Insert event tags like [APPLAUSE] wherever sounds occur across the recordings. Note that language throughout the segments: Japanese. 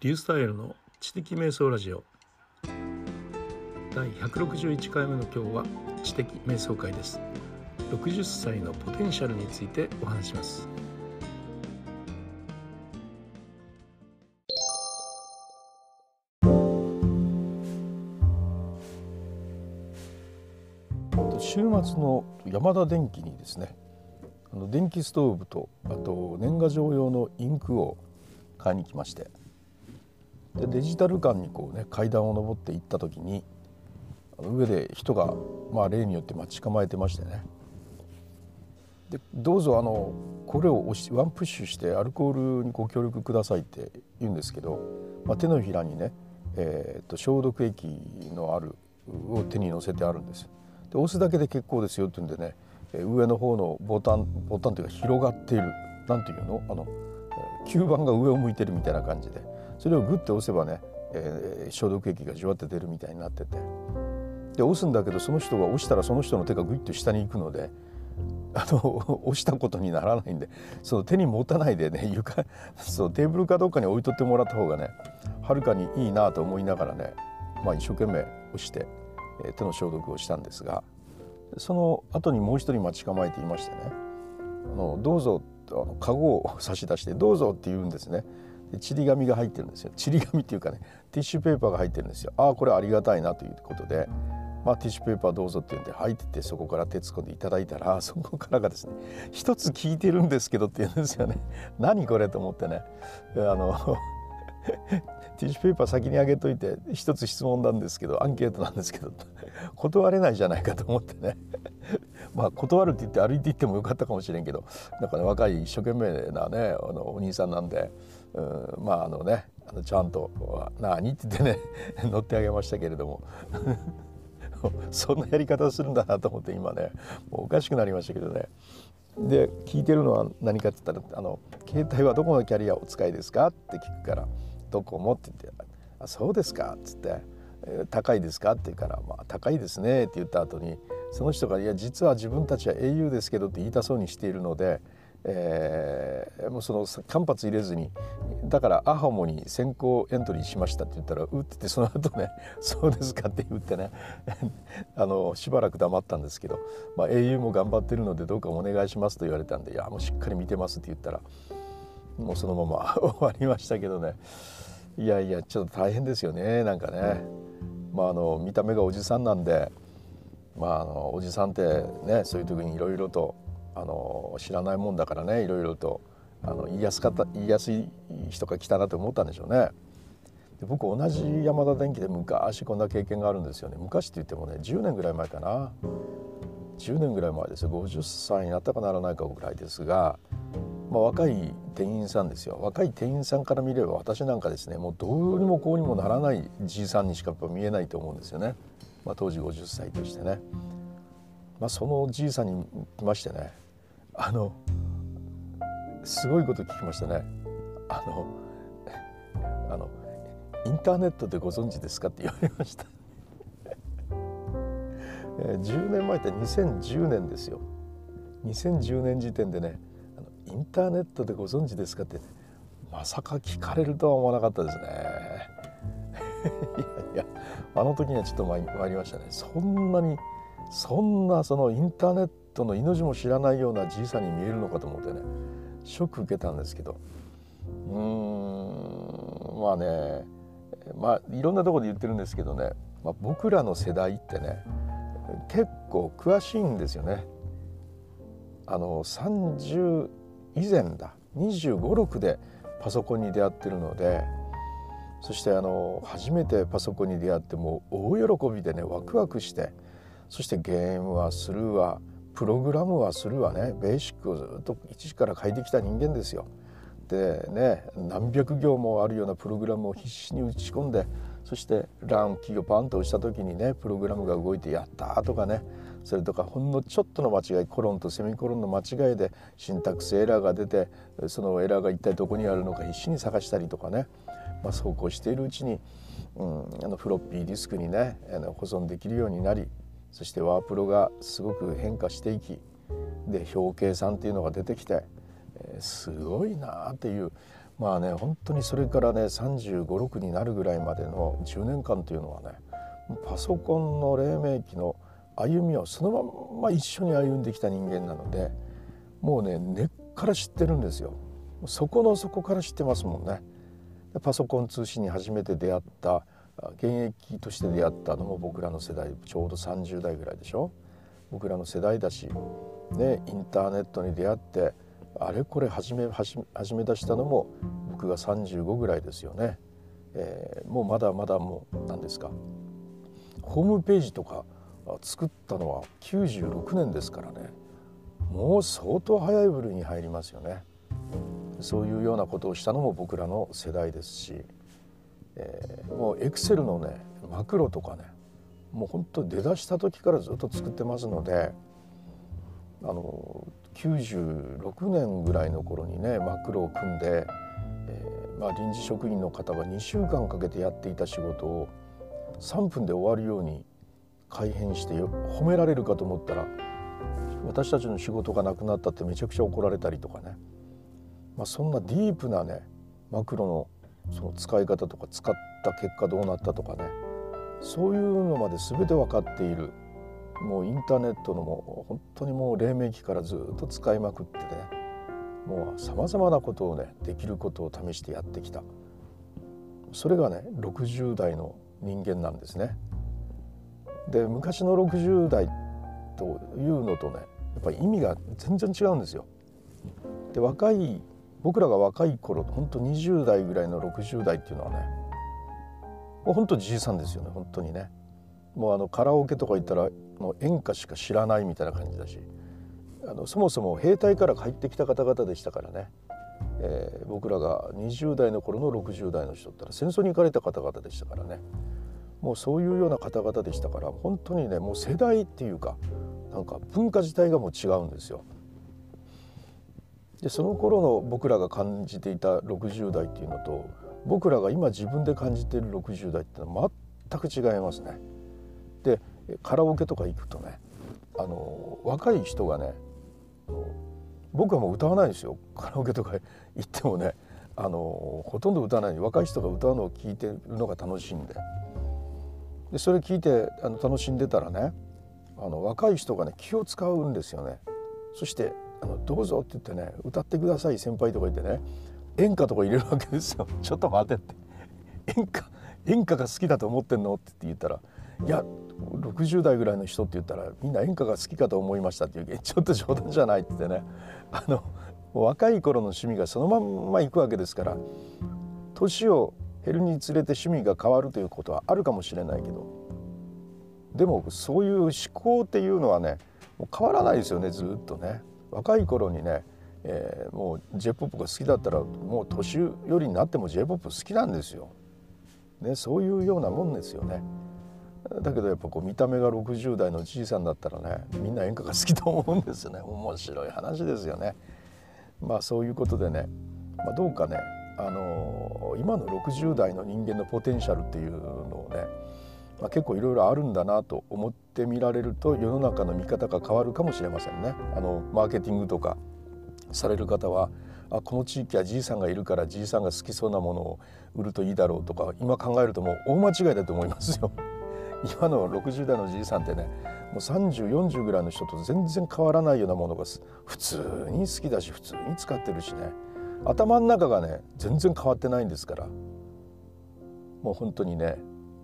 リュースタイルの知的瞑想ラジオ。第161回目の今日は知的瞑想会です。60歳のポテンシャルについてお話します。週末の山田電機にですねあの電気ストーブとあと年賀状用のインクを買いに来ましてでデジタル館にこうね階段を上って行った時に上で人がまあ例によって待ち構えてましてね。でどうぞあのこれを押しワンプッシュしてアルコールにご協力くださいって言うんですけど、まあ、手のひらにね、えー、と消毒液のあるを手に乗せてあるんです。で押すだけで結構ですよって言うんでね上の方のボタンボタンというか広がっている何ていうの？あの吸盤が上を向いてるみたいな感じで。それをグッて押せばね、えー、消毒液がじわって出るみたいになっててで押すんだけどその人が押したらその人の手がグイッと下に行くのであの押したことにならないんでその手に持たないでね床そうテーブルかどうかに置いとってもらった方がねはるかにいいなと思いながらね、まあ、一生懸命押して、えー、手の消毒をしたんですがその後にもう一人待ち構えていましてね「あのどうぞ」あのカゴを差し出して「どうぞ」って言うんですね。ちり紙が入ってるんですよ。ちり紙っていうかねティッシュペーパーが入ってるんですよ。ああこれありがたいなということで。まあ、ティッシュペーパーどうぞって言うんで入っててそこから手突っ込んでいただいたら [LAUGHS] そこからがですね一つ聞いてるんですけどって言うんですよね。[LAUGHS] 何これと思ってね。あの [LAUGHS] ティッシュペーパー先にあげといて一つ質問なんですけどアンケートなんですけど断れないじゃないかと思ってね。まあ断るって言って歩いていってもよかったかもしれんけどなんかね若い一生懸命なねあのお兄さんなんで、うん、まああのねあのちゃんと「何?」って言ってね [LAUGHS] 乗ってあげましたけれども [LAUGHS] そんなやり方するんだなと思って今ねもうおかしくなりましたけどね。で聞いてるのは何かって言ったら「あの携帯はどこのキャリアをお使いですか?」って聞くから「どこも」って言って「あそうですか」っつって「高いですか?」って言うから「まあ高いですね」って言った後にその人が「いや実は自分たちは英雄ですけど」って言いたそうにしているのでえー、もうその間髪入れずにだからアハモに先行エントリーしましたって言ったら「う」っててその後ね「[LAUGHS] そうですか」って言ってね [LAUGHS] あのしばらく黙ったんですけど「まあ、英雄も頑張ってるのでどうかお願いします」と言われたんで「いやもうしっかり見てます」って言ったらもうそのまま [LAUGHS] 終わりましたけどねいやいやちょっと大変ですよねなんかね。まあ、あの見た目がおじさんなんで、まあ、あのおじさんってねそういう時にいろいろとあの知らないもんだからねいろいろとあの言いやすかった言いやすい人が来たなと思ったんでしょうね。で僕同じ山田電機で昔こんな経験があるんですよね。昔って言ってもね10年ぐらい前かな。10年ぐらい前ですよ。50歳になったかならないかぐらいですが、まあ、若い店員さんですよ。若い店員さんから見れば私なんかですねもうどうにもこうにもならないじいさんにしか見えないと思うんですよね、まあ、当時50歳としてね、まあ、そのじいさんに来ましてねあのすごいこと聞きましたね。あの [LAUGHS] あのインターネットでご存知ですかって言われました。[LAUGHS] 10年前って2010年ですよ。2010年時点でねあのインターネットでご存知ですかって、ね、まさか聞かれるとは思わなかったですね。[LAUGHS] いやいやあの時にはちょっと参りましたね。そんなにそんなそのインターネットの命も知らないようなじいさんに見えるのかと思ってねショック受けたんですけどうーんまあねまあいろんなところで言ってるんですけどね、まあ、僕らの世代ってね結構詳しいんですよね。あの30以前だ2 5 6でパソコンに出会ってるのでそしてあの初めてパソコンに出会っても大喜びでねワクワクしてそしてゲームはするわプログラムはするわねベーシックをずっと一から書いてきた人間ですよ。でね何百行もあるようなプログラムを必死に打ち込んでそしてランキーをパンと押した時にねプログラムが動いて「やった!」とかねそれとかほんのちょっとの間違いコロンとセミコロンの間違いでシンタクスエラーが出てそのエラーが一体どこにあるのか必死に探したりとかね、まあ、そうこうしているうちに、うん、あのフロッピーディスクにね保存できるようになりそしてワープロがすごく変化していきで表計算っていうのが出てきて、えー、すごいなっていう。まあね本当にそれからね3 5 6になるぐらいまでの10年間というのはねパソコンの黎明期の歩みをそのまま一緒に歩んできた人間なのでもうね根っから知ってるんですよ。そこの底から知ってますもんね。パソコン通信に初めて出会った現役として出会ったのも僕らの世代ちょうど30代ぐらいでしょ？僕らの世代だし、ね、インターネットに出会ってあれこれ始め始め出したのも僕が35ぐらいですよね、えー、もうまだまだもう何ですか？ホームページとか作ったのは96年ですからね。もう相当早い部類に入りますよね。そういうようなことをしたのも僕らの世代ですし、えー、もうエクセルのねマクロとかねもう本当出だした時からずっと作ってますのであの96年ぐらいの頃にねマクロを組んで、えー、まあ、臨時職員の方が2週間かけてやっていた仕事を3分で終わるように改変して褒められるかと思ったら私たちの仕事がなくなったってめちゃくちゃ怒られたりとかね、まあ、そんなディープなねマクロのその使い方とか使った結果どうなったとかねそういうのまで全て分かっているもうインターネットのも本当にもう黎明期からずっと使いまくってねもうさまざまなことをねできることを試してやってきたそれがね60代の人間なんですね。で昔の60代というのとねやっぱり意味が全然違うんですよ。で若い僕らが若い頃本当20代ぐらいの60代っていうのはねもう本当じいさんですよね本当にね。もうあのカラオケとか行ったらもう演歌しか知らないみたいな感じだしあのそもそも兵隊から帰ってきた方々でしたからね、えー、僕らが20代の頃の60代の人ったら戦争に行かれた方々でしたからねもうそういうような方々でしたから本当にねもう世代っていうかなんか文化自体がもう違うんですよ。でその頃の僕らが感じていた60代っていうのと僕らが今自分で感じている60代っていうのは全く違いますね。でカラオケとか行くとねあの若い人がね僕はもう歌わないですよ。カラオケとか行ってもねあのほとんど歌わない。若い人が歌うのを聞いてるのが楽しいんで。でそれ聞いてあの楽しんでたらねあの若い人がね気を使うんですよね。そしてあの「どうぞ」って言ってね「歌ってください先輩」とか言ってね演歌とか入れるわけですよ「[LAUGHS] ちょっと待て」って「演歌演歌が好きだと思ってんの?」って言ったら「いや60代ぐらいの人って言ったらみんな演歌が好きかと思いました」っていう [LAUGHS] ちょっと冗談じゃないって言ってねあの若い頃の趣味がそのまんまいくわけですから年を減るにつれて趣味が変わるということはあるかもしれないけどでもそういう思考っていうのはねもう変わらないですよねずっとね。若い頃にね、えー、もう j p o p が好きだったらもう年寄りになっても j p o p 好きなんですよ。ね、そういうようなもんですよね。だけどやっぱこう見た目が60代のじいさんだったらねみんな演歌が好きと思うんですよね面白い話ですよね。まあそういうことでね、まあ、どうかねあの今の60代の人間のポテンシャルっていうのをね、まあ、結構いろいろあるんだなと思ってみられると世の中の見方が変わるかもしれませんね。あのマーケティングとかされる方はあこの地域はじいさんがいるからじいさんが好きそうなものを売るといいだろうとか今考えるともう大間違いだと思いますよ。[LAUGHS] 今の60代のじいさんってねもう3040ぐらいの人と全然変わらないようなものが普通に好きだし普通に使ってるしね頭の中がね全然変わってないんですからもう本当にね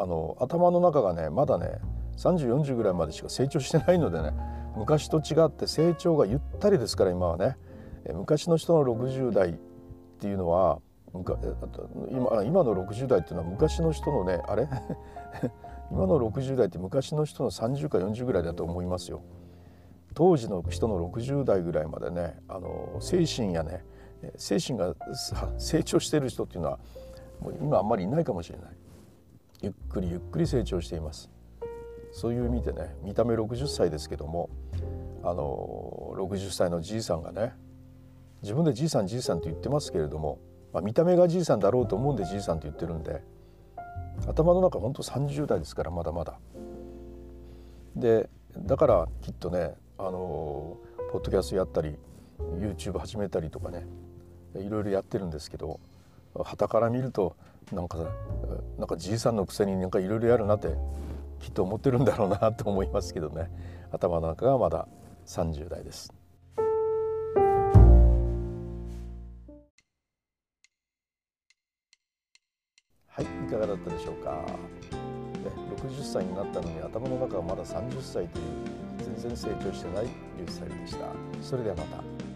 あの頭の中がねまだね3040ぐらいまでしか成長してないのでね昔と違って成長がゆったりですから今はね。昔の人の60代っていうのは今今の60代っていうのは昔の人のねあれ？[LAUGHS] 今の60代って昔の人の30か40ぐらいだと思いますよ。当時の人の60代ぐらいまでねあの精神やね精神が成長してる人っていうのはもう今あんまりいないかもしれない。ゆっくりゆっくり成長していますそういう意味でね見た目60歳ですけどもあの60歳のじいさんがね自分でじいさんじいさんと言ってますけれども、まあ、見た目がじいさんだろうと思うんでじいさんと言ってるんで頭の中ほんと30代ですからまだまだ。でだからきっとねあのポッドキャストやったり YouTube 始めたりとかねいろいろやってるんですけど旗から見るとなんかなんかじいさんのくせになんかいろいろやるなってきっと思ってるんだろうなと思いますけどね。頭の中がまだ30代です。はいいかがだったでしょうか、ね、60歳になったのに頭の中はまだ30歳という全然成長してないリュウスタイルでした。それではまた。